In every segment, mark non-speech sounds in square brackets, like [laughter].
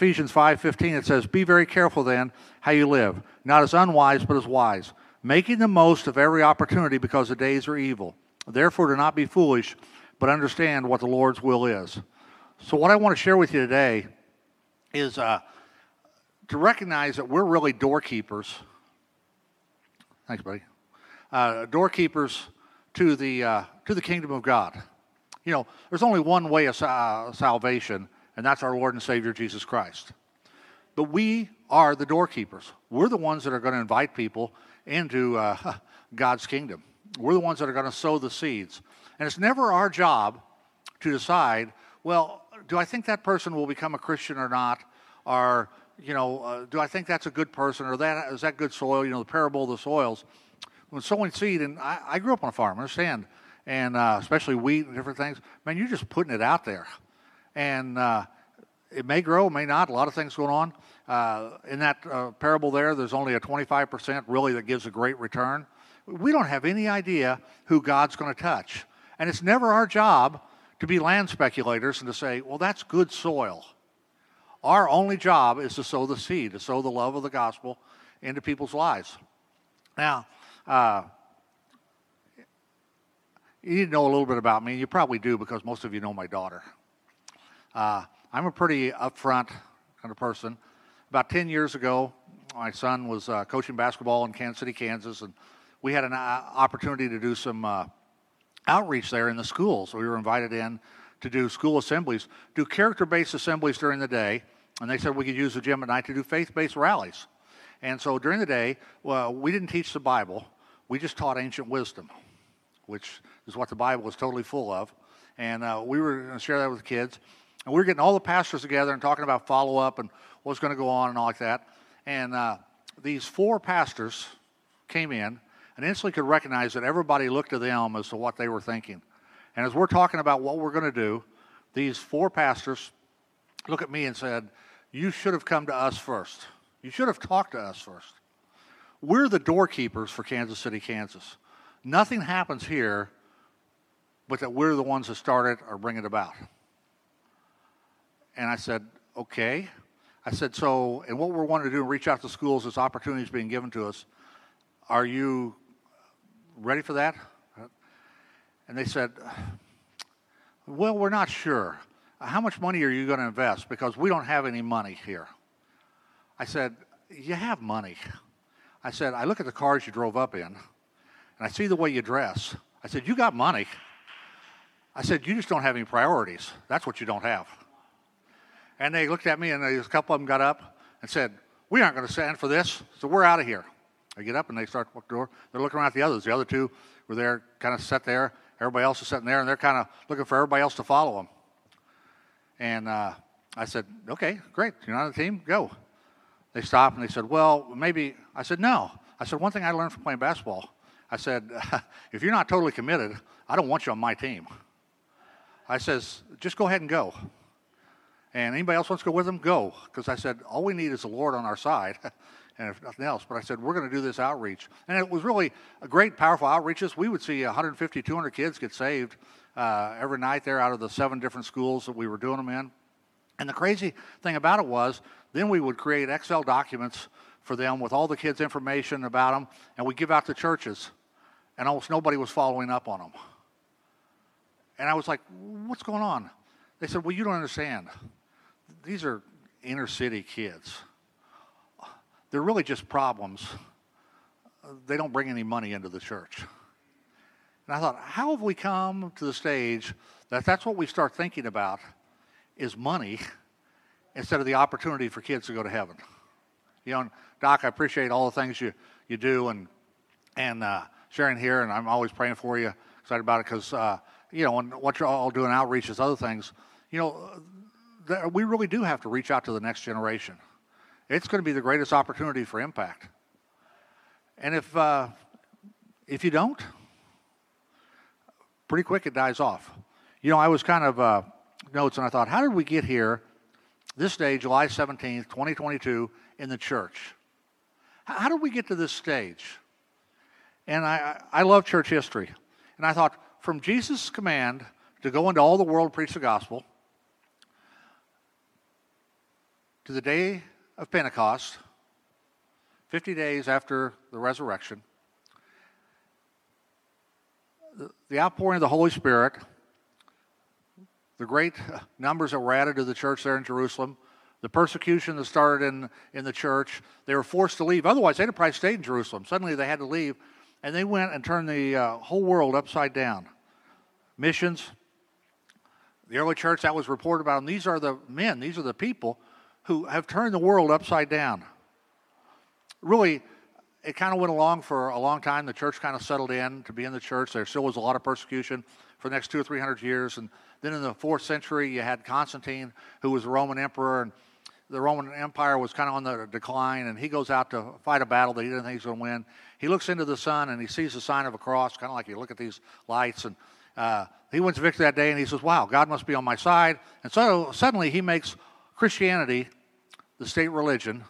Ephesians 5:15 it says, "Be very careful then how you live, not as unwise but as wise, making the most of every opportunity because the days are evil. Therefore do not be foolish, but understand what the Lord's will is." So what I want to share with you today is uh, to recognize that we're really doorkeepers. Thanks, buddy. Uh, doorkeepers to the uh, to the kingdom of God. You know, there's only one way of uh, salvation, and that's our Lord and Savior Jesus Christ. But we are the doorkeepers. We're the ones that are going to invite people into uh, [laughs] God's kingdom. We're the ones that are going to sow the seeds. And it's never our job to decide, well, do I think that person will become a Christian or not? Or, you know, uh, do I think that's a good person or that is that good soil? You know, the parable of the soils. When sowing seed, and I, I grew up on a farm, understand, and uh, especially wheat and different things, man, you're just putting it out there. And uh, it may grow, may not, a lot of things going on. Uh, in that uh, parable there, there's only a 25% really that gives a great return. We don't have any idea who God's going to touch. And it's never our job to be land speculators and to say, well, that's good soil. Our only job is to sow the seed, to sow the love of the gospel into people's lives. Now, uh, you need to know a little bit about me. You probably do because most of you know my daughter. Uh, I'm a pretty upfront kind of person. About 10 years ago, my son was uh, coaching basketball in Kansas City, Kansas, and we had an uh, opportunity to do some uh, outreach there in the schools. So we were invited in to do school assemblies, do character based assemblies during the day, and they said we could use the gym at night to do faith based rallies. And so during the day, well, we didn't teach the Bible, we just taught ancient wisdom, which is what the Bible is totally full of. And uh, we were going to share that with the kids. And we were getting all the pastors together and talking about follow up and what's going to go on and all like that. And uh, these four pastors came in and instantly could recognize that everybody looked to them as to what they were thinking. And as we're talking about what we're going to do, these four pastors look at me and said, You should have come to us first. You should have talked to us first. We're the doorkeepers for Kansas City, Kansas. Nothing happens here but that we're the ones that start it or bring it about. And I said, Okay. I said, So, and what we're wanting to do, and reach out to schools, this opportunity is being given to us. Are you ready for that? And they said, Well, we're not sure. How much money are you going to invest? Because we don't have any money here. I said, You have money. I said, I look at the cars you drove up in, and I see the way you dress. I said, You got money. I said, You just don't have any priorities. That's what you don't have. And they looked at me, and a couple of them got up and said, We aren't going to stand for this, so we're out of here. They get up and they start to walk the door. They're looking around at the others. The other two were there, kind of sat there. Everybody else is sitting there, and they're kind of looking for everybody else to follow them. And uh, I said, okay, great. You're not on the team? Go. They stopped and they said, well, maybe. I said, no. I said, one thing I learned from playing basketball, I said, [laughs] if you're not totally committed, I don't want you on my team. I says, just go ahead and go. And anybody else wants to go with them, go. Because I said, all we need is the Lord on our side. [laughs] and if nothing else. But I said, we're going to do this outreach. And it was really a great, powerful outreaches. We would see 150, 200 kids get saved uh, every night there out of the seven different schools that we were doing them in. And the crazy thing about it was, then we would create Excel documents for them with all the kids' information about them, and we give out to churches, and almost nobody was following up on them. And I was like, what's going on? They said, well, you don't understand. These are inner city kids they're really just problems. They don't bring any money into the church. And I thought, how have we come to the stage that that's what we start thinking about is money instead of the opportunity for kids to go to heaven? You know, Doc, I appreciate all the things you, you do and, and uh, sharing here, and I'm always praying for you, excited about it because, uh, you know, and what you're all doing outreach is other things. You know, we really do have to reach out to the next generation it's going to be the greatest opportunity for impact. And if, uh, if you don't, pretty quick it dies off. You know, I was kind of uh, notes and I thought, how did we get here this day, July 17th, 2022, in the church? How did we get to this stage? And I, I love church history. And I thought, from Jesus' command to go into all the world preach the gospel, to the day of Pentecost, 50 days after the resurrection, the, outpouring of the Holy Spirit, the great numbers that were added to the church there in Jerusalem, the persecution that started in, in the church, they were forced to leave. Otherwise, they'd have probably stayed in Jerusalem. Suddenly, they had to leave, and they went and turned the uh, whole world upside down. Missions, the early church that was reported about, and these are the men, these are the people who have turned the world upside down. Really, it kind of went along for a long time. The church kind of settled in to be in the church. There still was a lot of persecution for the next two or three hundred years. And then in the fourth century, you had Constantine, who was a Roman emperor, and the Roman Empire was kind of on the decline. And he goes out to fight a battle that he didn't think he was going to win. He looks into the sun and he sees the sign of a cross, kind of like you look at these lights. And uh, he wins victory that day, and he says, "Wow, God must be on my side." And so suddenly he makes Christianity the state religion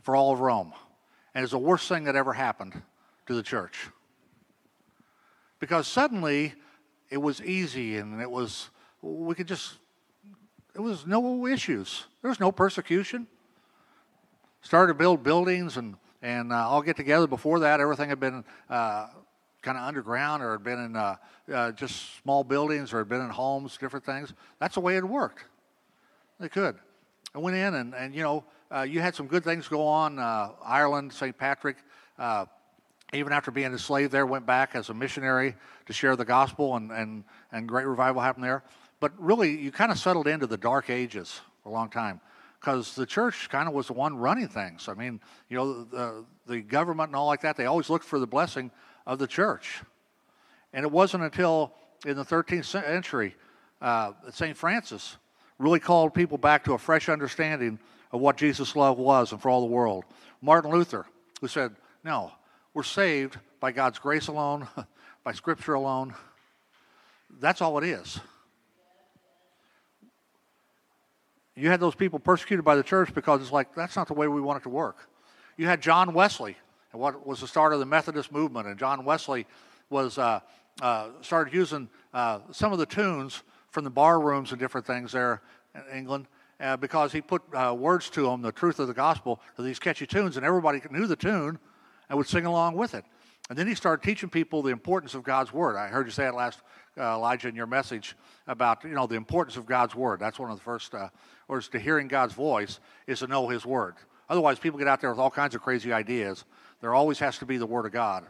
for all of Rome and it's the worst thing that ever happened to the church. Because suddenly it was easy and it was, we could just, it was no issues. There was no persecution. Started to build buildings and, and uh, all get together. Before that, everything had been uh, kind of underground or had been in uh, uh, just small buildings or had been in homes, different things. That's the way it worked. They could. I went in and, and you know, uh, you had some good things go on. Uh, Ireland, St. Patrick, uh, even after being a slave there, went back as a missionary to share the gospel, and, and, and great revival happened there. But really, you kind of settled into the dark ages for a long time because the church kind of was the one running things. I mean, you know, the, the government and all like that, they always looked for the blessing of the church. And it wasn't until in the 13th century, uh, St. Francis really called people back to a fresh understanding of what Jesus' love was and for all the world. Martin Luther, who said, No, we're saved by God's grace alone, [laughs] by Scripture alone. That's all it is. You had those people persecuted by the church because it's like, that's not the way we want it to work. You had John Wesley, and what was the start of the Methodist movement, and John Wesley was uh, uh, started using uh, some of the tunes from the bar rooms and different things there in England uh, because he put uh, words to them, the truth of the gospel, to these catchy tunes, and everybody knew the tune and would sing along with it. And then he started teaching people the importance of God's word. I heard you say it last, uh, Elijah, in your message about you know the importance of God's word. That's one of the first uh, words to hearing God's voice is to know His word. Otherwise, people get out there with all kinds of crazy ideas. There always has to be the word of God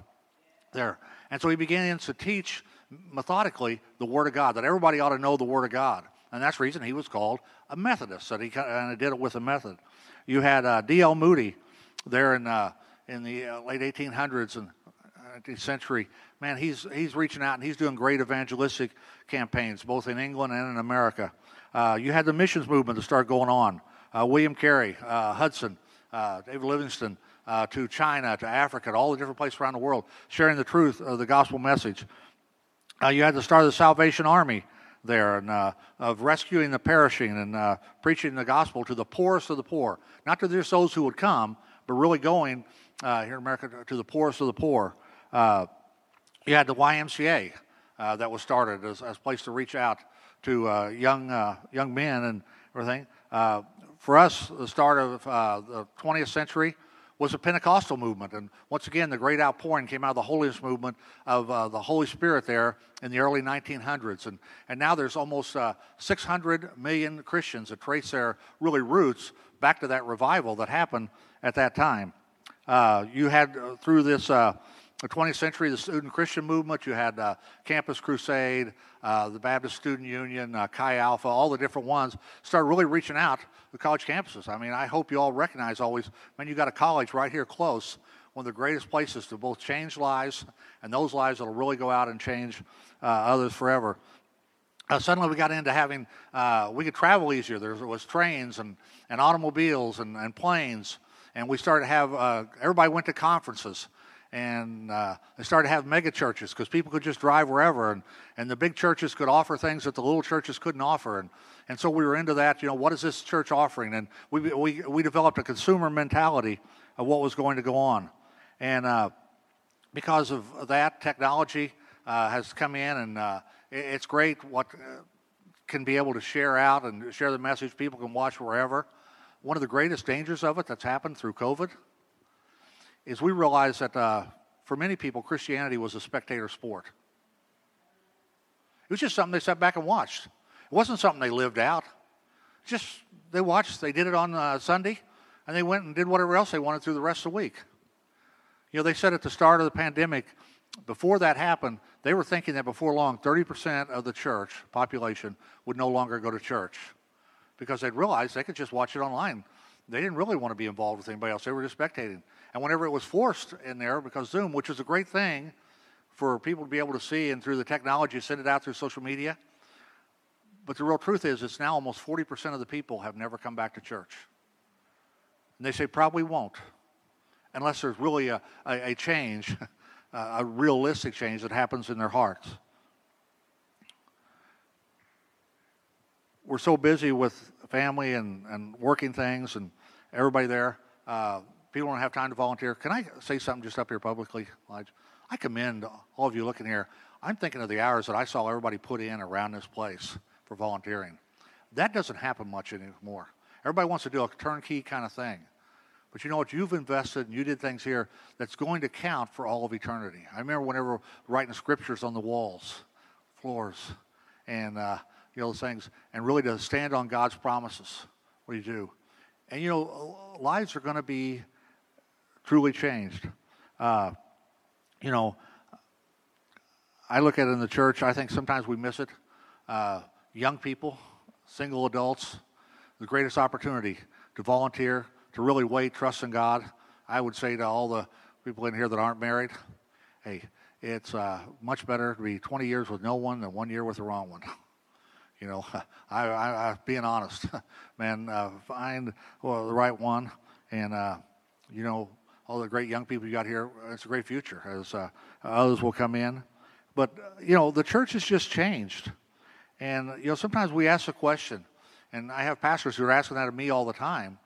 there. And so he began to teach methodically the word of God that everybody ought to know the word of God and that's the reason he was called a Methodist. That he kind of did it with a method. You had uh, D.L. Moody there in uh, in the uh, late 1800s and 19th century. Man, he's he's reaching out and he's doing great evangelistic campaigns both in England and in America. Uh, you had the missions movement to start going on. Uh, William Carey, uh, Hudson, David Livingstone. to China, to Africa, to all the different places around the world, sharing the truth of the gospel message. You had the start of the Salvation Army, there and uh, of rescuing the perishing and uh, preaching the gospel to the poorest of the poor. Not to just those who would come, but really going uh, here in America to the poorest of the poor. Uh, you had the YMCA uh, that was started as, as, a place to reach out to uh, young young men and everything. for us, the start of the 20th century was a Pentecostal movement. And once again, the great outpouring came out of the holiness movement of uh, the Holy Spirit there in the early 1900s. And, and now there's almost uh, 600 million Christians that trace their really roots back to that revival that happened at that time. Uh, you had uh, through this uh, the 20th century, the student Christian movement, you had uh, Campus Crusade, uh, the Baptist Student Union, uh, Chi Alpha, all the different ones started really reaching out to college campuses. I mean, I hope you all recognize always, man, you got a college right here close, one of the greatest places to both change lives and those lives that'll really go out and change uh, others forever. Uh, suddenly we got into having, uh, we could travel easier. There was trains and, and automobiles and, and planes. And we started to have, everybody went to conferences and uh, they started to have mega churches because people could just drive wherever, and, and the big churches could offer things that the little churches couldn't offer, and, and so we were into that. You know, what is this church offering? And we, we, we developed a consumer mentality of what was going to go on, and uh, because of that, technology uh, has come in, and uh, it, it's great what uh, can be able to share out and share the message. People can watch wherever one of the greatest dangers of it that's happened through COVID is we realize that uh, for many people, Christianity was a spectator sport. It was just something they sat back and watched. It wasn't something they lived out. Just they watched. They did it on uh, Sunday, and they went and did whatever else they wanted through the rest of the week. You know, they said at the start of the pandemic, before that happened, they were thinking that before long, 30% of the church population would no longer go to church because they'd realized they could just watch it online. They didn't really want to be involved with anybody else. They were just spectating. And whenever it was forced in there, because Zoom, which is a great thing for people to be able to see and through the technology, send it out through social media. But the real truth is, it's now almost 40% of the people have never come back to church. And they say probably won't, unless there's really a, a, a change, [laughs] a realistic change that happens in their hearts. We're so busy with family and, and working things and everybody there. Uh, people don't have time to volunteer. Can I say something just up here publicly? I commend all of you looking here. I'm thinking of the hours that I saw everybody put in around this place for volunteering. That doesn't happen much anymore. Everybody wants to do a turnkey kind of thing. But you know what? You've invested and you did things here that's going to count for all of eternity. I remember whenever writing scriptures on the walls, floors, and uh, you know those things, and really to stand on God's promises. What do you do? And you know, lives are going to be truly changed. Uh, you know, I look at it in the church, I think sometimes we miss it. Uh, young people, single adults, the greatest opportunity to volunteer, to really wait, trust in God. I would say to all the people in here that aren't married, hey, it's uh, much better to be 20 years with no one than one year with the wrong one. [laughs] You know, [laughs] I, I, I being honest, [laughs] man, uh, find well, the right one, and uh, you know, all the great young people you got here. It's a great future as uh, others will come in. But, you know, the church has just changed. And, you know, sometimes we ask the question, and I have pastors who are asking that of me all the time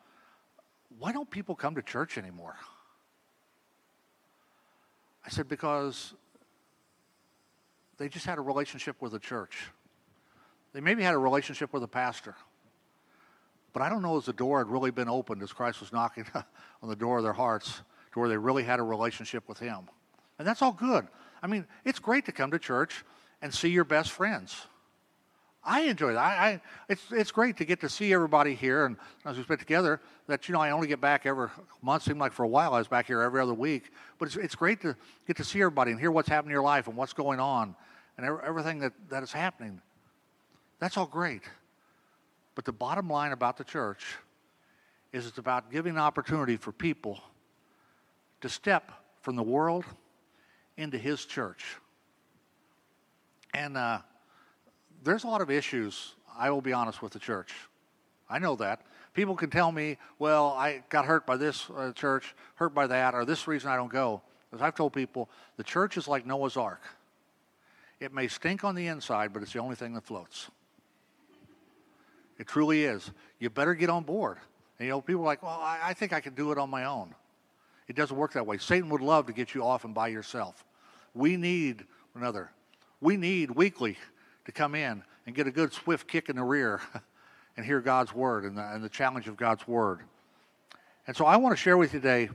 why don't people come to church anymore? I said, because they just had a relationship with the church. They maybe had a relationship with a pastor. But I don't know as the door had really been opened as Christ was knocking [laughs] on the door of their hearts to where they really had a relationship with Him. And that's all good. I mean, it's great to come to church and see your best friends. I enjoy that. I, I, it's, it's great to get to see everybody here, and as we spent together, that you know I only get back every month. Seemed like for a while I was back here every other week, but it's, it's great to get to see everybody and hear what's happening in your life and what's going on, and everything that, that is happening. That's all great. But the bottom line about the church is it's about giving opportunity for people to step from the world into his church. And uh, there's a lot of issues, I will be honest, with the church. I know that. People can tell me, well, I got hurt by this uh, church, hurt by that, or this reason I don't go. As I've told people, the church is like Noah's Ark. It may stink on the inside, but it's the only thing that floats. It truly is. You better get on board. And, you know, people are like, well, I, I think I can do it on my own. It doesn't work that way. Satan would love to get you off and by yourself. We need another. We need weekly to come in and get a good swift kick in the rear [laughs] and hear God's word and the, and the challenge of God's word. And so I want to share with you today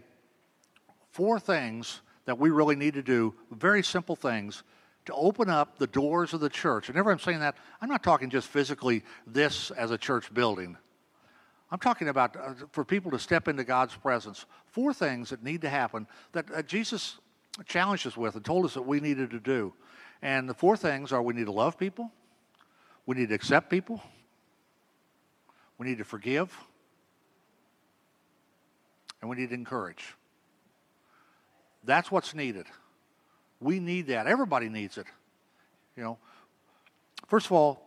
four things that we really need to do, very simple things, to open up the doors of the church. And whenever I'm saying that, I'm not talking just physically this as a church building. I'm talking about uh, for people to step into God's presence. Four things that need to happen that uh, Jesus challenged us with and told us that we needed to do. And the four things are we need to love people, we need to accept people, we need to forgive, and we need to encourage. That's what's needed. We need that. Everybody needs it. You know, first of all,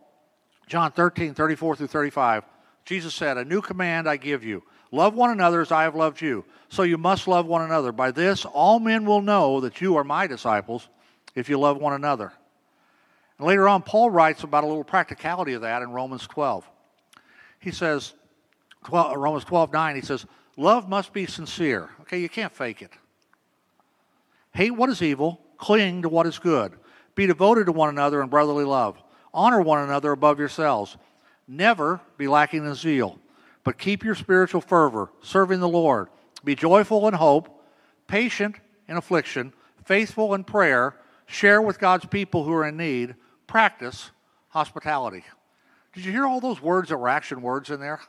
John 13, 34 through 35 Jesus said, A new command I give you love one another as I have loved you. So you must love one another. By this, all men will know that you are my disciples if you love one another. And later on, Paul writes about a little practicality of that in Romans 12. He says, 12, Romans 12, 9, he says, Love must be sincere. Okay, you can't fake it. Hate what is evil, cling to what is good. Be devoted to one another in brotherly love. Honor one another above yourselves. Never be lacking in zeal, but keep your spiritual fervor, serving the Lord. Be joyful in hope, patient in affliction, faithful in prayer, share with God's people who are in need, practice hospitality. Did you hear all those words that were action words in there?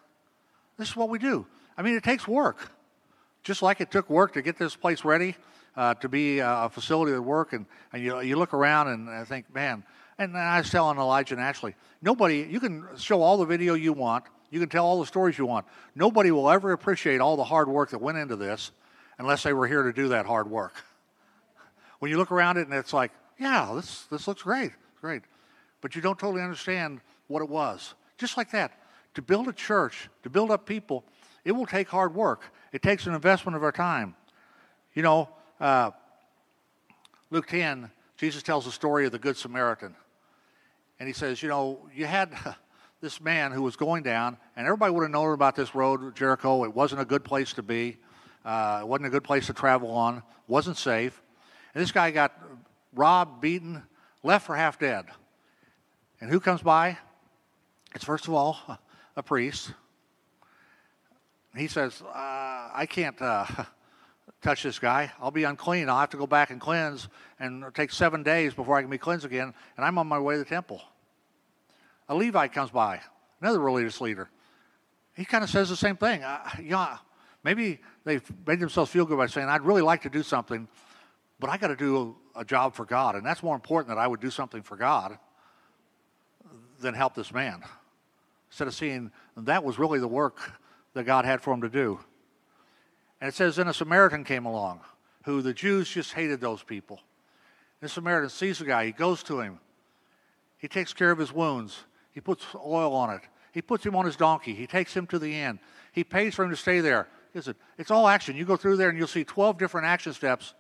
This is what we do. I mean, it takes work. Just like it took work to get this place ready uh, to be a facility of work, and, and you, you look around and I think, man, and I was telling Elijah and Ashley, nobody, you can show all the video you want, you can tell all the stories you want. Nobody will ever appreciate all the hard work that went into this unless they were here to do that hard work. When you look around it and it's like, yeah, this, this looks great, great. But you don't totally understand what it was. Just like that. To build a church, to build up people, it will take hard work. It takes an investment of our time. You know, uh, Luke 10, Jesus tells the story of the Good Samaritan. And he says, you know, you had [laughs] this man who was going down, and everybody would have known about this road, Jericho. It wasn't a good place to be. Uh, it wasn't a good place to travel on. wasn't safe. And this guy got robbed, beaten, left for half dead. And who comes by? It's first of all [laughs] a priest. He says, uh, I can't uh, [laughs] touch this guy. I'll be unclean. I'll have to go back and cleanse, and take seven days before I can be cleansed again, and I'm on my way to the temple. A Levite comes by, another religious leader. He kind of says the same thing. Uh, yeah, maybe they've made themselves feel good by saying, I'd really like to do something, but I got to do a job for God, and that's more important that I would do something for God than help this man. Instead of seeing that was really the work that God had for him to do. And it says, then a Samaritan came along, who the Jews just hated those people. The Samaritan sees the guy, he goes to him, he takes care of his wounds, he puts oil on it, he puts him on his donkey, he takes him to the inn, he pays for him to stay there. Listen, it's all action. You go through there and you'll see 12 different action steps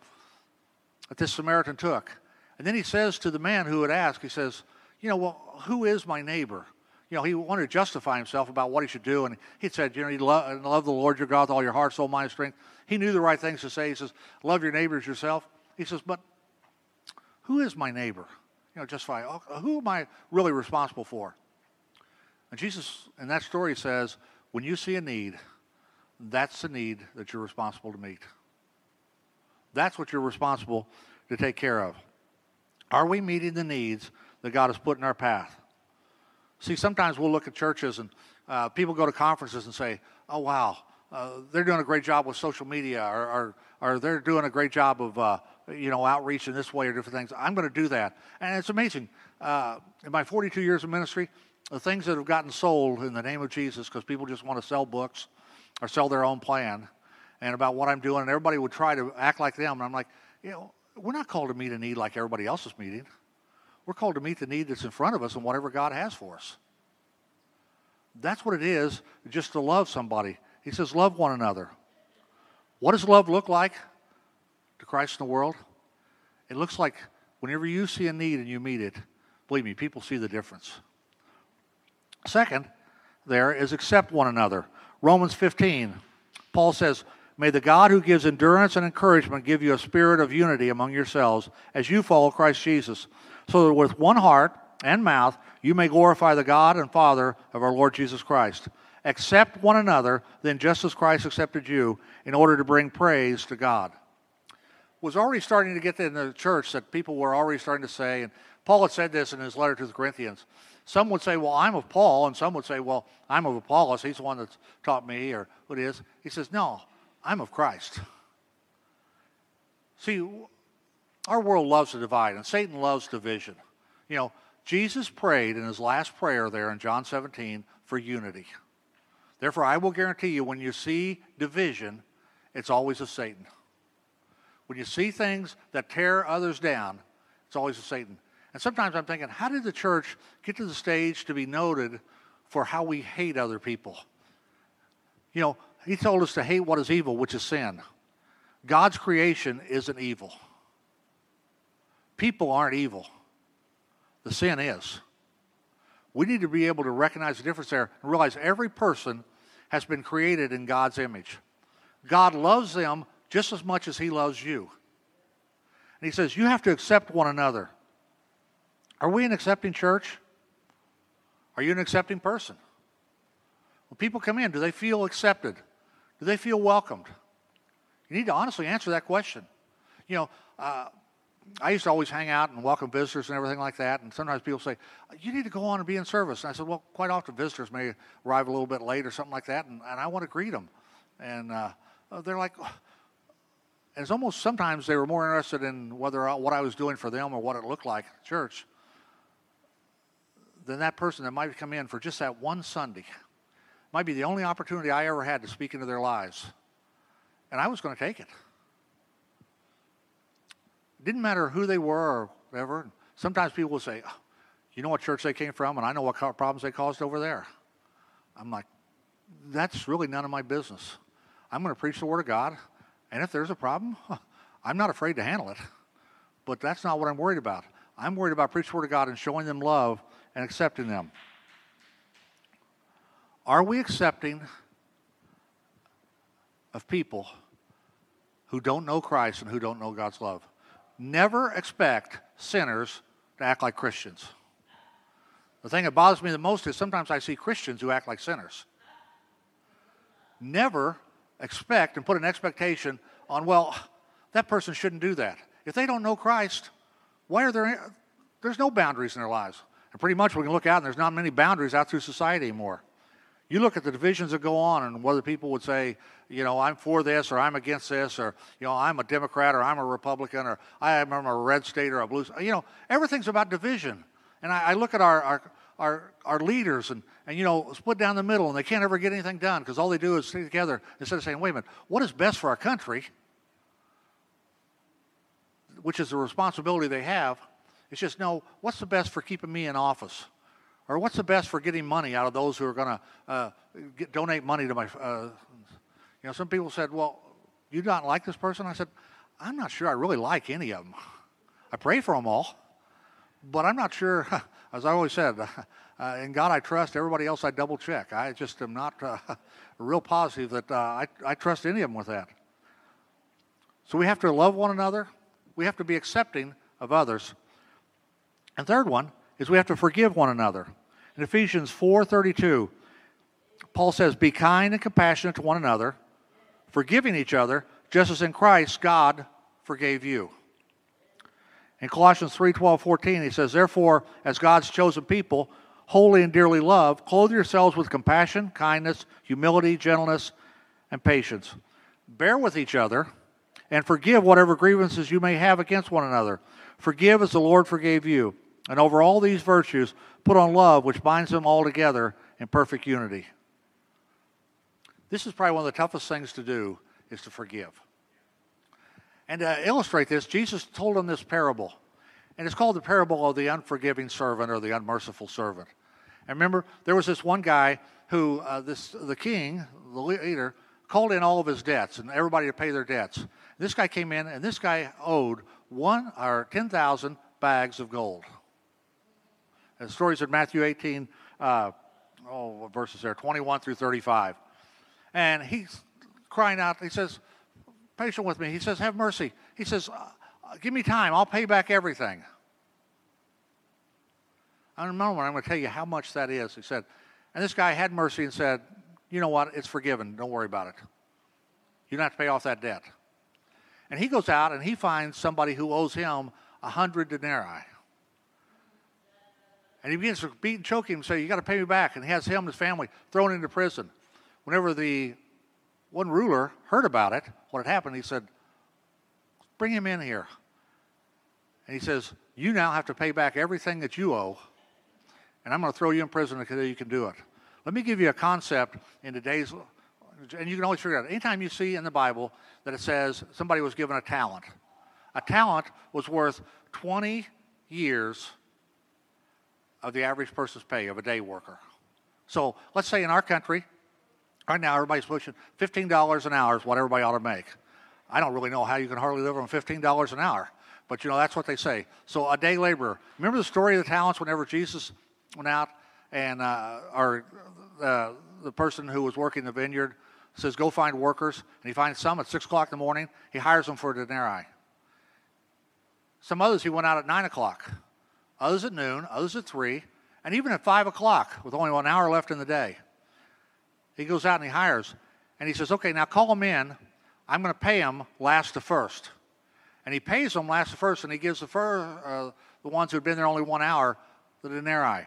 that this Samaritan took. And then he says to the man who had asked, he says, You know, well, who is my neighbor? You know, he wanted to justify himself about what he should do. And he said, You know, you love, love the Lord your God with all your heart, soul, mind, strength. He knew the right things to say. He says, Love your neighbors yourself. He says, But who is my neighbor? You know, justify. Who am I really responsible for? And Jesus, in that story, says, When you see a need, that's the need that you're responsible to meet. That's what you're responsible to take care of. Are we meeting the needs that God has put in our path? See, sometimes we'll look at churches and uh, people go to conferences and say, oh, wow, uh, they're doing a great job with social media or, or, or they're doing a great job of, uh, you know, outreach in this way or different things. I'm going to do that. And it's amazing. Uh, in my 42 years of ministry, the things that have gotten sold in the name of Jesus because people just want to sell books or sell their own plan and about what I'm doing, and everybody would try to act like them. And I'm like, you know, we're not called to meet a need like everybody else is meeting. We're called to meet the need that's in front of us and whatever God has for us. That's what it is, just to love somebody. He says, love one another. What does love look like Christ in the world? It looks like whenever you see a need and you meet it, believe me, people see the difference. Second, there is accept one another. Romans 15, Paul says, May the God who gives endurance and encouragement give you a spirit of unity among yourselves as you follow Christ Jesus, so that with one heart and mouth you may glorify the God and Father of our Lord Jesus Christ. Accept one another, then just as Christ accepted you, in order to bring praise to God. Was already starting to get in the church that people were already starting to say, and Paul had said this in his letter to the Corinthians. Some would say, Well, I'm of Paul, and some would say, Well, I'm of Apollos. He's the one that's taught me, or what it is. He says, No, I'm of Christ. See, our world loves to divide, and Satan loves division. You know, Jesus prayed in his last prayer there in John 17 for unity. Therefore, I will guarantee you when you see division, it's always of Satan. When you see things that tear others down, it's always of Satan. And sometimes I'm thinking, how did the church get to the stage to be noted for how we hate other people? You know, he told us to hate what is evil, which is sin. God's creation isn't evil. People aren't evil. The sin is. We need to be able to recognize the difference there and realize every person has been created in God's image. God loves them just as much as He loves you. And He says, You have to accept one another. Are we an accepting church? Are you an accepting person? When people come in, do they feel accepted? Do they feel welcomed? You need to honestly answer that question. You know, uh, I used to always hang out and welcome visitors and everything like that. And sometimes people say, You need to go on and be in service. And I said, Well, quite often visitors may arrive a little bit late or something like that, and, and I want to greet them. And uh, they're like, and it's almost sometimes they were more interested in whether what I was doing for them or what it looked like at church than that person that might come in for just that one Sunday. Might be the only opportunity I ever had to speak into their lives. And I was going to take it. It didn't matter who they were or whatever. Sometimes people will say, oh, You know what church they came from, and I know what problems they caused over there. I'm like, That's really none of my business. I'm going to preach the Word of God, and if there's a problem, I'm not afraid to handle it. But that's not what I'm worried about. I'm worried about preaching the Word of God and showing them love and accepting them. Are we accepting of people who don't know Christ and who don't know God's love? Never expect sinners to act like Christians. The thing that bothers me the most is sometimes I see Christians who act like sinners. Never expect and put an expectation on, well, that person shouldn't do that. If they don't know Christ, why are there, there's no boundaries in their lives. And pretty much we can look out and there's not many boundaries out through society anymore. You look at the divisions that go on and whether people would say, you know, I'm for this or I'm against this or, you know, I'm a Democrat or I'm a Republican or I am a red state or a blue You know, everything's about division. And I, I look at our, our, our, our leaders and, and, you know, split down the middle and they can't ever get anything done because all they do is stay together instead of saying, wait a minute, what is best for our country, which is the responsibility they have, it's just, no, what's the best for keeping me in office? Or what's the best for getting money out of those who are going to uh, donate money to my. Uh, you know, some people said, well, you don't like this person? I said, I'm not sure I really like any of them. I pray for them all, but I'm not sure, [laughs] as I always said, [laughs] uh, in God I trust, everybody else I double check. I just am not uh, [laughs] real positive that uh, I, I trust any of them with that. So we have to love one another, we have to be accepting of others. And third one is we have to forgive one another. In Ephesians 4:32, Paul says, "Be kind and compassionate to one another, forgiving each other, just as in Christ God forgave you." In Colossians 3:12, 14, he says, "Therefore, as God's chosen people, holy and dearly loved, clothe yourselves with compassion, kindness, humility, gentleness, and patience. Bear with each other and forgive whatever grievances you may have against one another. Forgive as the Lord forgave you." And over all these virtues, put on love, which binds them all together in perfect unity. This is probably one of the toughest things to do, is to forgive. And to illustrate this, Jesus told them this parable. And it's called the parable of the unforgiving servant or the unmerciful servant. And remember, there was this one guy who, uh, this, the king, the leader, called in all of his debts and everybody to pay their debts. This guy came in, and this guy owed one or 10,000 bags of gold. The stories in Matthew 18, uh, oh, verses there, 21 through 35. And he's crying out, he says, patient with me. He says, have mercy. He says, uh, give me time. I'll pay back everything. I remember I'm going to tell you how much that is. He said, and this guy had mercy and said, you know what? It's forgiven. Don't worry about it. You don't have to pay off that debt. And he goes out and he finds somebody who owes him a hundred denarii. And he begins to beat and choke him and say, You got to pay me back. And he has him and his family thrown into prison. Whenever the one ruler heard about it, what had happened, he said, Bring him in here. And he says, You now have to pay back everything that you owe, and I'm going to throw you in prison until you can do it. Let me give you a concept in today's, and you can always figure it out. Anytime you see in the Bible that it says somebody was given a talent, a talent was worth 20 years of the average person's pay of a day worker. So let's say in our country, right now everybody's pushing $15 an hour is what everybody ought to make. I don't really know how you can hardly live on $15 an hour, but you know, that's what they say. So a day laborer. Remember the story of the talents whenever Jesus went out and, uh, or uh, the person who was working the vineyard says, go find workers, and he finds some at 6 o'clock in the morning. He hires them for a denarii. Some others he went out at 9 o'clock others at noon, others at 3, and even at 5 o'clock with only one hour left in the day. He goes out and he hires. And he says, okay, now call them in. I'm going to pay them last to first. And he pays them last to first, and he gives the, fir- uh, the ones who had been there only one hour the denarii.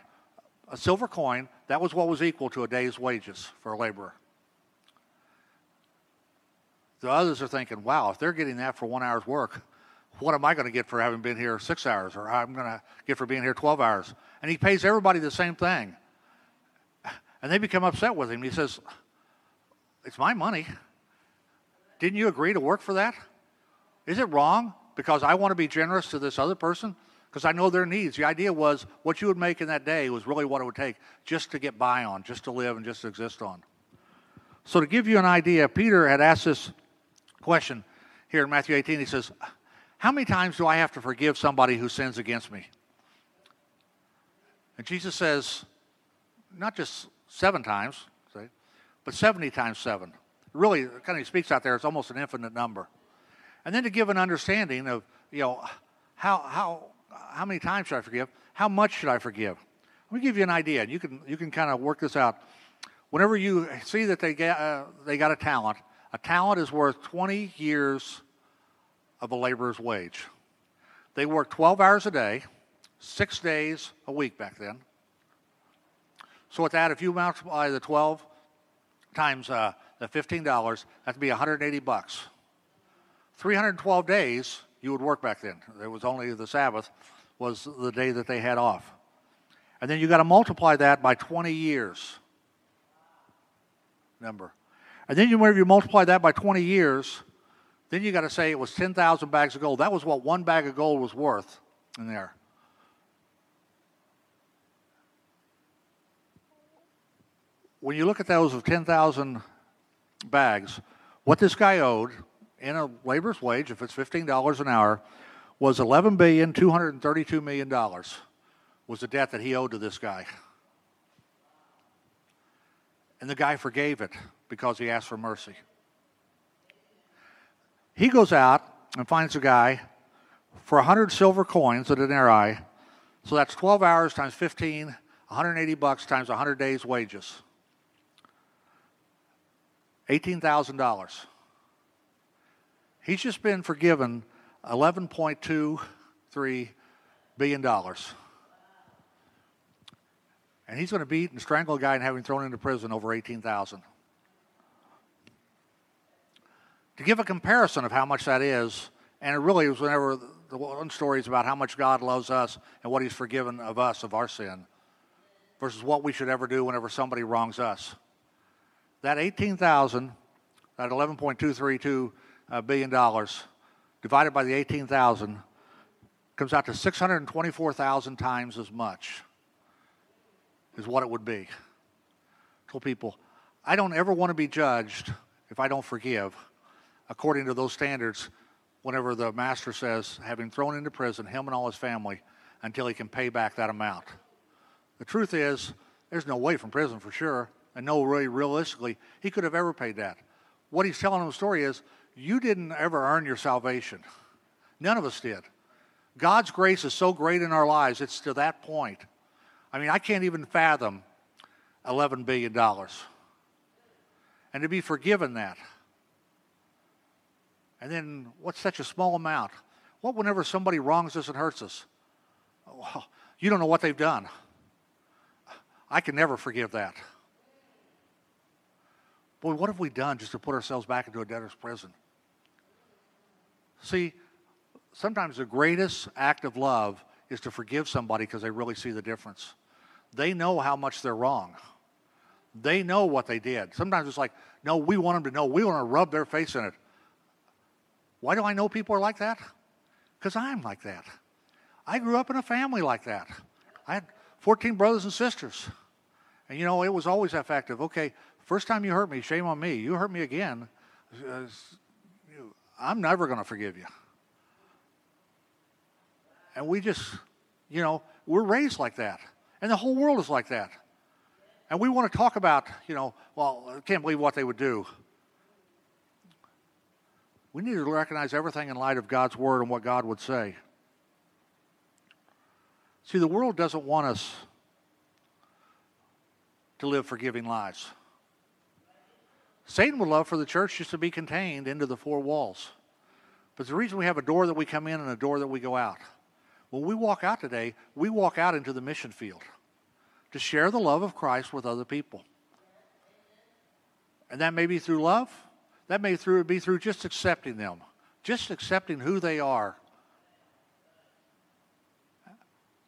A silver coin, that was what was equal to a day's wages for a laborer. The others are thinking, wow, if they're getting that for one hour's work, what am I going to get for having been here six hours, or I'm going to get for being here 12 hours? And he pays everybody the same thing. And they become upset with him. He says, It's my money. Didn't you agree to work for that? Is it wrong because I want to be generous to this other person? Because I know their needs. The idea was what you would make in that day was really what it would take just to get by on, just to live and just to exist on. So, to give you an idea, Peter had asked this question here in Matthew 18. He says, How many times do I have to forgive somebody who sins against me? And Jesus says, Not just seven times, say, but 70 times seven. Really, kind of speaks out there, it's almost an infinite number. And then to give an understanding of, you know, how, how, how many times should I forgive? How much should I forgive? Let me give you an idea, and you can, you can kind of work this out. Whenever you see that they, get, uh, they got a talent, a talent is worth 20 years of a laborer's wage. They work 12 hours a day, six days a week back then. So with that, if you multiply the 12 times uh, the $15, that'd be 180 bucks. 312 days you would work back then. There was only the Sabbath was the day that they had off. And then you got to multiply that by 20 years. Number. And then you, whenever you multiply that by 20 years, then you got to say it was 10,000 bags of gold. That was what one bag of gold was worth in there. When you look at those of 10,000 bags, what this guy owed in a laborer's wage, if it's $15 an hour, was $11,232 million was the debt that he owed to this guy. And the guy forgave it because he asked for mercy. He goes out and finds a guy for 100 silver coins, a denarii. So that's 12 hours times 15, 180 bucks times 100 days' wages. $18,000. He's just been forgiven $11.23 billion. And he's going to beat and strangle a guy and have him thrown into prison over 18,000. to give a comparison of how much that is, and it really was whenever the one story is about how much God loves us and what He's forgiven of us of our sin, versus what we should ever do whenever somebody wrongs us. That 18,000, that 11.232 uh, billion dollars, divided by the 18,000, comes out to 624,000 times as much. Is what it would be. I told people, I don't ever want to be judged if I don't forgive according to those standards whenever the master says, having thrown into prison him and all his family until he can pay back that amount. The truth is, there's no way from prison for sure, and no really realistically he could have ever paid that. What he's telling them the story is, you didn't ever earn your salvation. None of us did. God's grace is so great in our lives, it's to that point. I mean, I can't even fathom $11 billion. And to be forgiven that. And then what's such a small amount? What whenever somebody wrongs us and hurts us? Well, you don't know what they've done. I can never forgive that. Boy, what have we done just to put ourselves back into a debtor's prison? See, sometimes the greatest act of love is to forgive somebody because they really see the difference. They know how much they're wrong. They know what they did. Sometimes it's like, no, we want them to know. We want to rub their face in it. Why do I know people are like that? Because I'm like that. I grew up in a family like that. I had 14 brothers and sisters. And you know, it was always effective. Okay, first time you hurt me, shame on me. You hurt me again, I'm never going to forgive you. And we just, you know, we're raised like that. And the whole world is like that. And we want to talk about, you know, well, I can't believe what they would do. We need to recognize everything in light of God's word and what God would say. See, the world doesn't want us to live forgiving lives. Satan would love for the church just to be contained into the four walls. But the reason we have a door that we come in and a door that we go out. When we walk out today, we walk out into the mission field to share the love of Christ with other people. And that may be through love. That may through, be through just accepting them, just accepting who they are.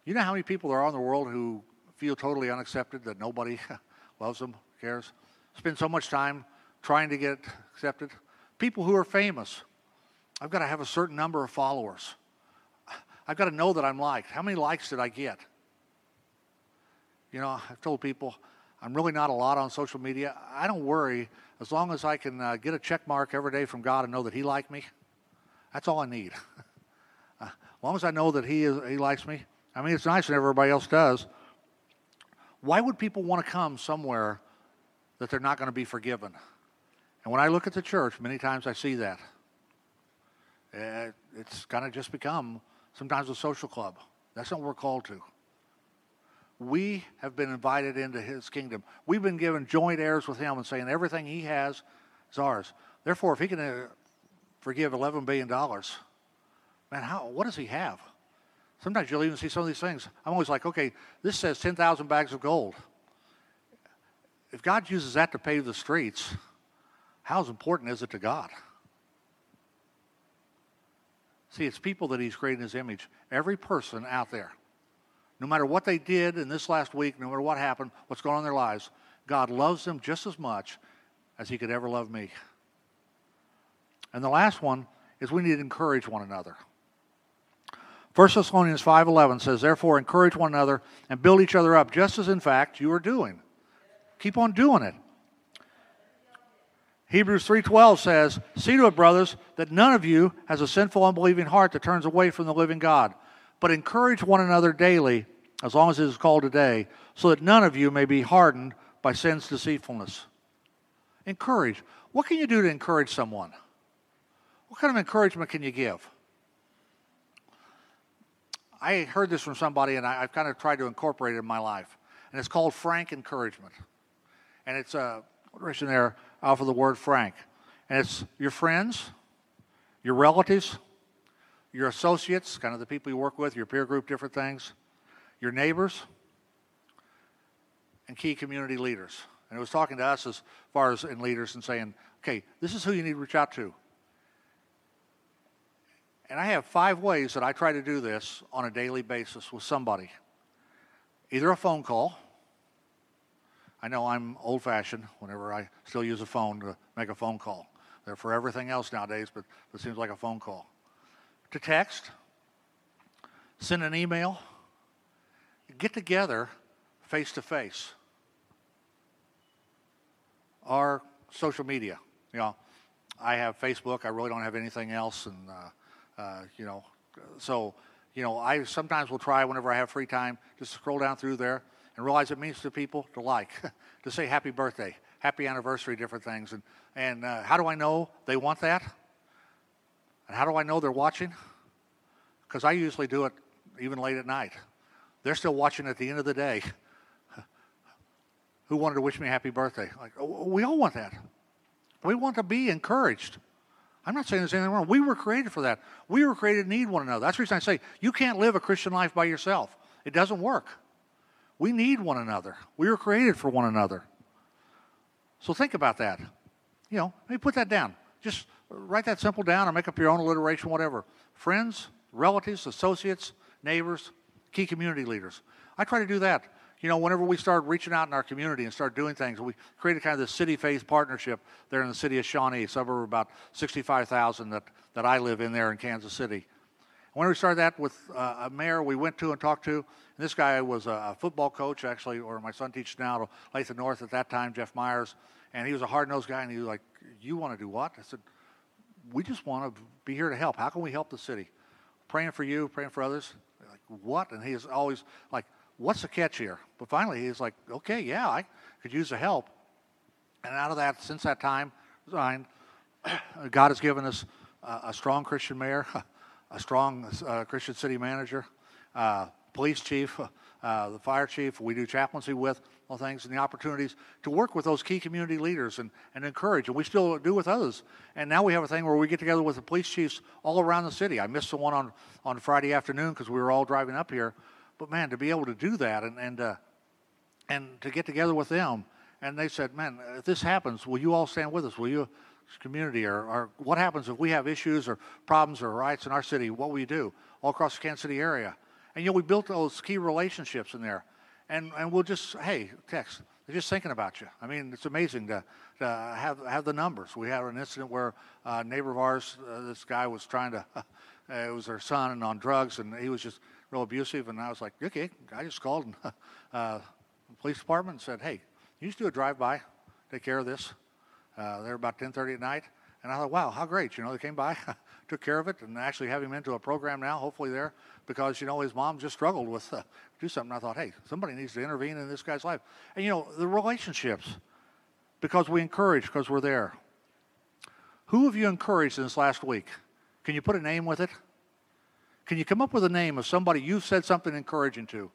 You know how many people there are in the world who feel totally unaccepted, that nobody [laughs] loves them, cares? Spend so much time trying to get accepted. People who are famous. I've got to have a certain number of followers. I've got to know that I'm liked. How many likes did I get? You know, I've told people I'm really not a lot on social media. I don't worry as long as I can uh, get a check mark every day from God and know that He liked me. That's all I need. [laughs] as long as I know that He is, He likes me. I mean, it's nice when everybody else does. Why would people want to come somewhere that they're not going to be forgiven? And when I look at the church, many times I see that. Uh, it's kind of just become sometimes a social club. That's not what we're called to. We have been invited into his kingdom. We've been given joint heirs with him and saying everything he has is ours. Therefore, if he can uh, forgive $11 billion, man, how, what does he have? Sometimes you'll even see some of these things. I'm always like, okay, this says 10,000 bags of gold. If God uses that to pave the streets, how important is it to God? See, it's people that He's created in His image. Every person out there, no matter what they did in this last week, no matter what happened, what's going on in their lives, God loves them just as much as He could ever love me. And the last one is we need to encourage one another. 1 Thessalonians 5:11 says, "Therefore encourage one another and build each other up, just as in fact you are doing." Keep on doing it. Hebrews 3:12 says, "See to it, brothers, that none of you has a sinful unbelieving heart that turns away from the living God, but encourage one another daily, as long as it is called today, so that none of you may be hardened by sin's deceitfulness." Encourage. What can you do to encourage someone? What kind of encouragement can you give? I heard this from somebody, and I, have kind of tried to incorporate it in my life, and it's called frank encouragement, and it's a uh, there off of the word frank. And it's your friends, your relatives, your associates, kind of the people you work with, your peer group, different things, your neighbors, and key community leaders. And it was talking to us as far as in leaders and saying, okay, this is who you need to reach out to. And I have five ways that I try to do this on a daily basis with somebody. Either a phone call, I know I'm old fashioned whenever I still use a phone to make a phone call. They're for everything else nowadays, but it seems like a phone call. To text, send an email, get together face to face. Or social media. You know, I have Facebook. I really don't have anything else, and uh, uh, you know, so you know, I sometimes will try whenever I have free time just scroll down through there and realize it means to people to like, [laughs] to say happy birthday, happy anniversary, different things. And, and uh, how do I know they want that? And how do I know they're watching? Because I usually do it even late at night. They're still watching at the end of the day. [laughs] Who wanted to wish me happy birthday? Like, oh, we all want that. We want to be encouraged. I'm not saying there's anything wrong. We were created for that. We were created to need one another. That's the reason I say you can't live a Christian life by yourself. It doesn't work. We need one another. We were created for one another. So think about that. You know, maybe put that down. Just write that simple down or make up your own alliteration, whatever. Friends, relatives, associates, neighbors, key community leaders. I try to do that. You know, whenever we start reaching out in our community and start doing things, we created kind of this city faith partnership there in the city of Shawnee, suburb of about 65,000 that, that I live in there in Kansas City. When we started that with uh, a mayor we went to and talked to, and this guy was a, football coach, actually, or my son teaches now to Olathe North at that time, Jeff Myers, and he was a hard nosed guy, and he was like, You want to do what? I said, We just want to be here to help. How can we help the city? Praying for you, praying for others. Like, what? And he's always like, What's the catch here? But finally, he's like, Okay, yeah, I could use the help. And out of that, since that time, [clears throat] God has given us a strong Christian mayor. [laughs] a strong uh, Christian city manager, uh, police chief, uh, the fire chief we do chaplaincy with. all things and the opportunities to work with those key community leaders and, and encourage, and we still do with others. And now we have a thing where we get together with the police chiefs all around the city. I missed the one on, on Friday afternoon because we were all driving up here. But man, to be able to do that and, and, uh, and to get together with them, and they said, man, if this happens, will you all stand with us? Will you, community, or, or what happens if we have issues or problems or riots in our city? What will you do? All across the Kansas City area. And you know, we built those key relationships in there. And, and we'll just, hey, text. They're just thinking about you. I mean, it's amazing to, to have, have the numbers. We had an incident where a neighbor of ours, uh, this guy was trying to, [laughs] uh, it was their son and on drugs, and he was just real abusive. And I was like, okay, I just called and, [laughs] uh, the police department and said, hey, you just do a drive-by, take care of this. Uh, they're about 10:30 at night, and I thought, wow, how great! You know, they came by, [laughs] took care of it, and actually have him into a program now, hopefully there, because you know his mom just struggled with uh, do something. I thought, hey, somebody needs to intervene in this guy's life, and you know the relationships, because we encourage, because we're there. Who have you encouraged in this last week? Can you put a name with it? Can you come up with a name of somebody you've said something encouraging to?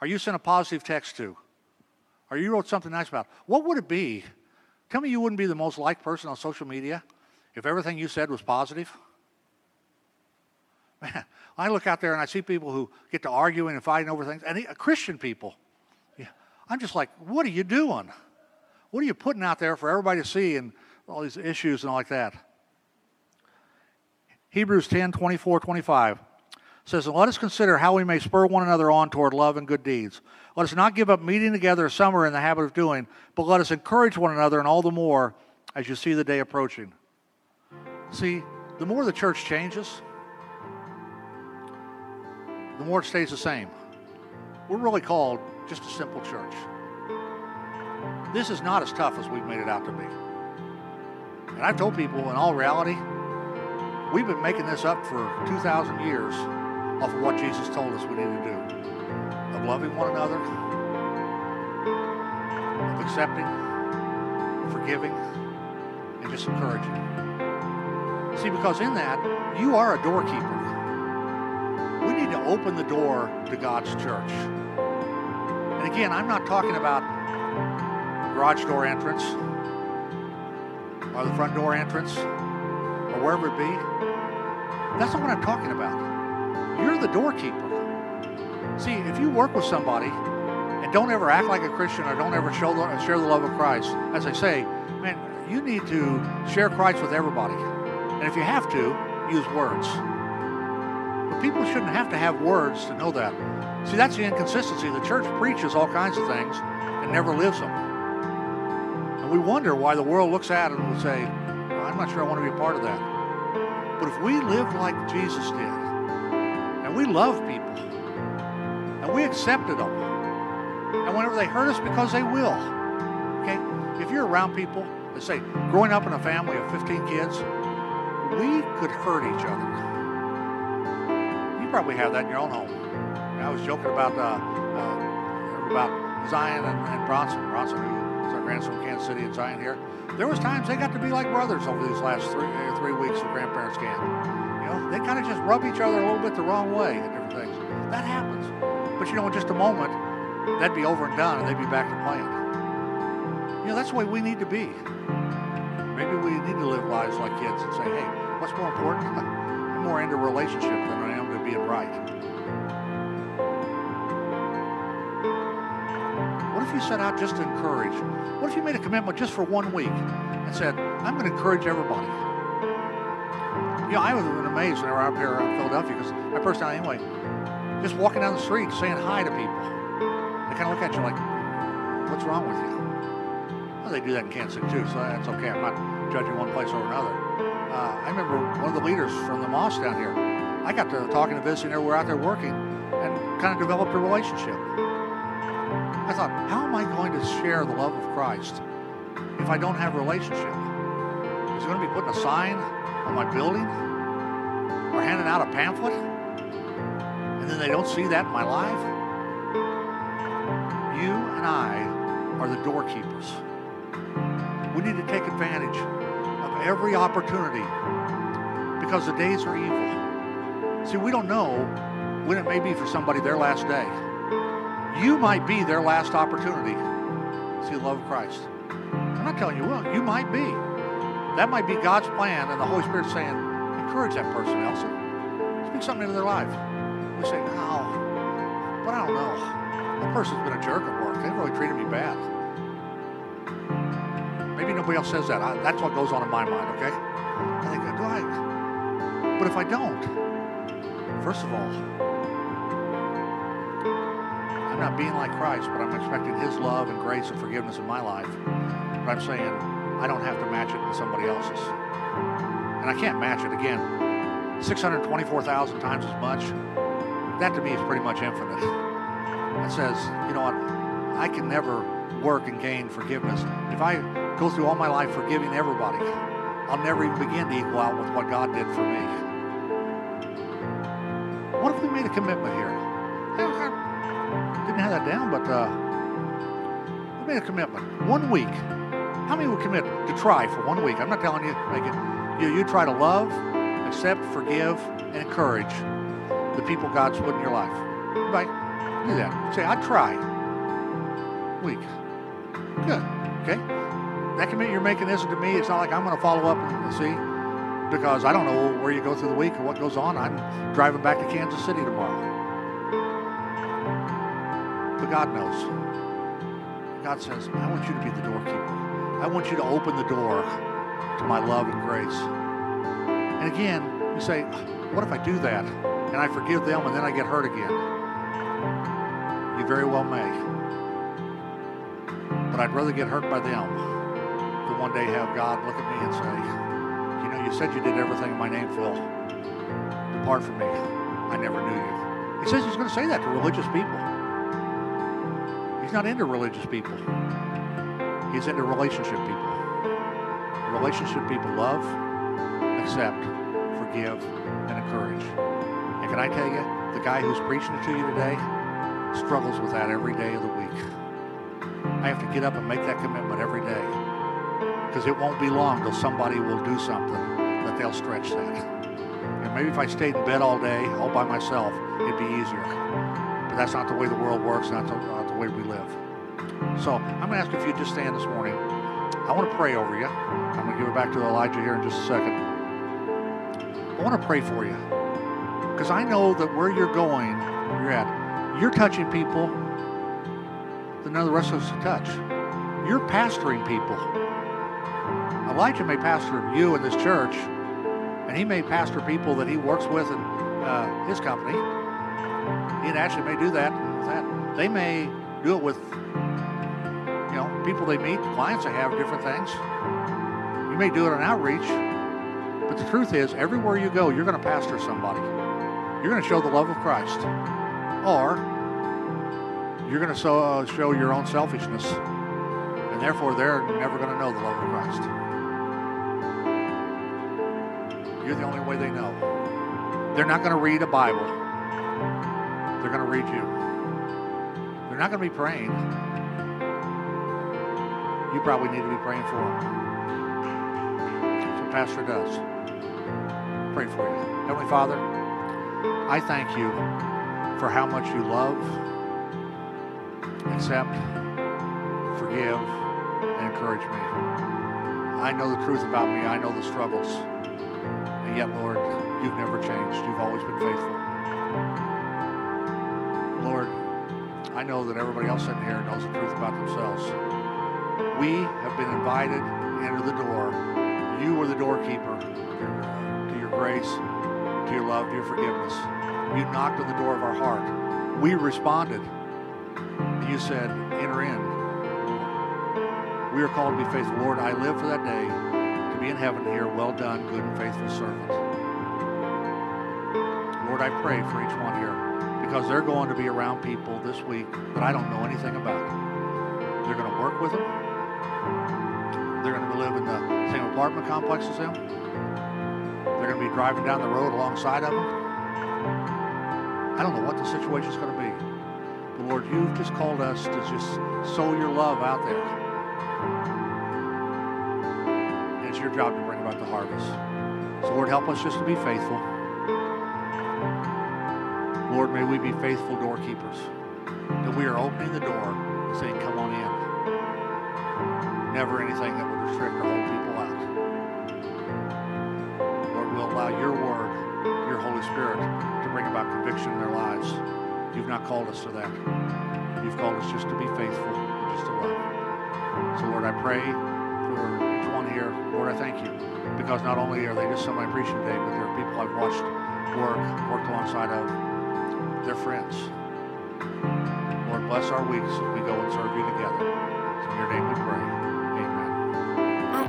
Are you sent a positive text to? Or you wrote something nice about? What would it be? Tell me you wouldn't be the most liked person on social media if everything you said was positive. [laughs] Man, I look out there and I see people who get to arguing and fighting over things, and uh, Christian people. Yeah, I'm just like, what are you doing? What are you putting out there for everybody to see and all these issues and all like that? Hebrews 10, 24, 25 says, let us consider how we may spur one another on toward love and good deeds. Let us not give up meeting together as some are in the habit of doing, but let us encourage one another, and all the more as you see the day approaching. See, the more the church changes, the more it stays the same. We're really called just a simple church. This is not as tough as we've made it out to be. And I've told people, in all reality, we've been making this up for 2,000 years off of what Jesus told us we need to do of loving one another, of accepting, forgiving, and just encouraging. See, because in that, you are a doorkeeper. We need to open the door to God's church. And again, I'm not talking about garage door entrance or the front door entrance or wherever it be. That's not what I'm talking about. You're the doorkeeper. See, if you work with somebody and don't ever act like a Christian or don't ever show the, share the love of Christ, as I say, man, you need to share Christ with everybody. And if you have to, use words. But people shouldn't have to have words to know that. See, that's the inconsistency. The church preaches all kinds of things and never lives them. And we wonder why the world looks at it and would say, well, I'm not sure I want to be a part of that. But if we lived like Jesus did, we love people. And we accepted them. And whenever they hurt us, because they will. Okay? If you're around people, let's say, growing up in a family of 15 kids, we could hurt each other. You probably have that in your own home. I was joking about uh, uh, about Zion and, and, Bronson. Bronson, who is our grandson from Kansas City, and Zion here. There was times they got to be like brothers over these last three uh, three weeks of grandparents camp. You know, they kind of just rub each other a little bit the wrong way at different things. That happens. But you know, in just a moment, that'd be over and done, and they'd be back to playing. You know, that's the way we need to be. Maybe we need to live lives like kids and say, hey, what's more important? I'm [laughs] more into relationship than I am to being right. What if you set out just to encourage? What if you made a commitment just for one week and said, I'm going to encourage everybody? You know, I was amazed when I was up here in Philadelphia because my personality anyway. Just walking down the street saying hi to people. They kind of look at you like, what's wrong with you? Well, they do that in Kansas too, so that's okay. I'm not judging one place over another. Uh, I remember one of the leaders from the mosque down here. I got to talking to visiting. We're out there working and kind of developed a relationship. I thought, how am I going to share the love of Christ if I don't have a relationship? Is it going to be putting a sign on my building or handing out a pamphlet and then they don't see that in my life? You and I are the doorkeepers. We need to take advantage of every opportunity because the days are evil. See, we don't know when it may be for somebody their last day. You might be their last opportunity see the love of Christ. I'm not telling you will. You might be. That might be God's plan, and the Holy Spirit saying, encourage that person, Elsa. Speak something into their life. We say, oh, but I don't know. That person's been a jerk at work. They've really treated me bad. Maybe nobody else says that. I, that's what goes on in my mind, okay? I think, do I? But if I don't, first of all, I'm not being like Christ, but I'm expecting His love and grace and forgiveness in my life. But I'm saying I don't have to match it with somebody else's. And I can't match it again. 624,000 times as much. That to me is pretty much infinite. It says, you know what? I can never work and gain forgiveness. If I go through all my life forgiving everybody, I'll never even begin to equal out with what God did for me. What if we made a commitment here? Didn't have that down, but uh, we made a commitment. One week. How many would commit to try for one week? I'm not telling you make it. You, you try to love, accept, forgive, and encourage the people God's put in your life. Right? Do that. Say, I'd try. Week. Good. Okay? That commitment you're making isn't to me. It's not like I'm going to follow up and see because I don't know where you go through the week or what goes on. I'm driving back to Kansas City tomorrow. But God knows. God says, I want you to be the doorkeeper. I want you to open the door to my love and grace. And again, you say, what if I do that and I forgive them and then I get hurt again? You very well may. But I'd rather get hurt by them than one day have God look at me and say, you know, you said you did everything in my name, Phil. Depart from me. I never knew you. He says he's going to say that to religious people. He's not into religious people. He's into relationship people. Relationship people love, accept, forgive, and encourage. And can I tell you, the guy who's preaching it to you today struggles with that every day of the week. I have to get up and make that commitment every day because it won't be long till somebody will do something that they'll stretch that. And maybe if I stayed in bed all day, all by myself, it'd be easier. But that's not the way the world works, not the, not the way we live. So I'm going to ask if you'd just stand this morning. I want to pray over you. I'm going to give it back to Elijah here in just a second. I want to pray for you because I know that where you're going, where you're at, you're touching people that none of the rest of us can touch. You're pastoring people. Elijah may pastor you in this church, and he may pastor people that he works with in uh, his company. He actually may do that. They may do it with people they meet, the clients they have, different things. You may do it on outreach, but the truth is, everywhere you go, you're going to pastor somebody. You're going to show the love of Christ, or you're going to show, uh, show your own selfishness, and therefore they're never going to know the love of Christ. You're the only way they know. They're not going to read a Bible. They're going to read you. They're not going to be praying you probably need to be praying for them. So Pastor does. Pray for you. Heavenly Father, I thank you for how much you love, accept, forgive, and encourage me. I know the truth about me. I know the struggles. And yet, Lord, you've never changed. You've always been faithful. Lord, I know that everybody else sitting here knows the truth about themselves. We have been invited to enter the door. You were the doorkeeper to your grace, to your love, to your forgiveness. You knocked on the door of our heart. We responded. And you said, enter in. We are called to be faithful. Lord, I live for that day to be in heaven here. Well done, good and faithful servant. Lord, I pray for each one here because they're going to be around people this week that I don't know anything about. They're going to work with them. They're going to live in the same apartment complex as them. They're going to be driving down the road alongside of them. I don't know what the situation is going to be. But Lord, you've just called us to just sow your love out there. And it's your job to bring about the harvest. So Lord, help us just to be faithful. Lord, may we be faithful doorkeepers. That we are opening the door never anything that would restrict or hold people out. Lord, we'll allow your word, your Holy Spirit, to bring about conviction in their lives. You've not called us to that. You've called us just to be faithful, just to love. So, Lord, I pray for each one here. Lord, I thank you because not only are they just somebody preaching today, but there are people I've watched work, worked alongside of their friends. Lord, bless our weeks as we go and serve you together. In your name we pray.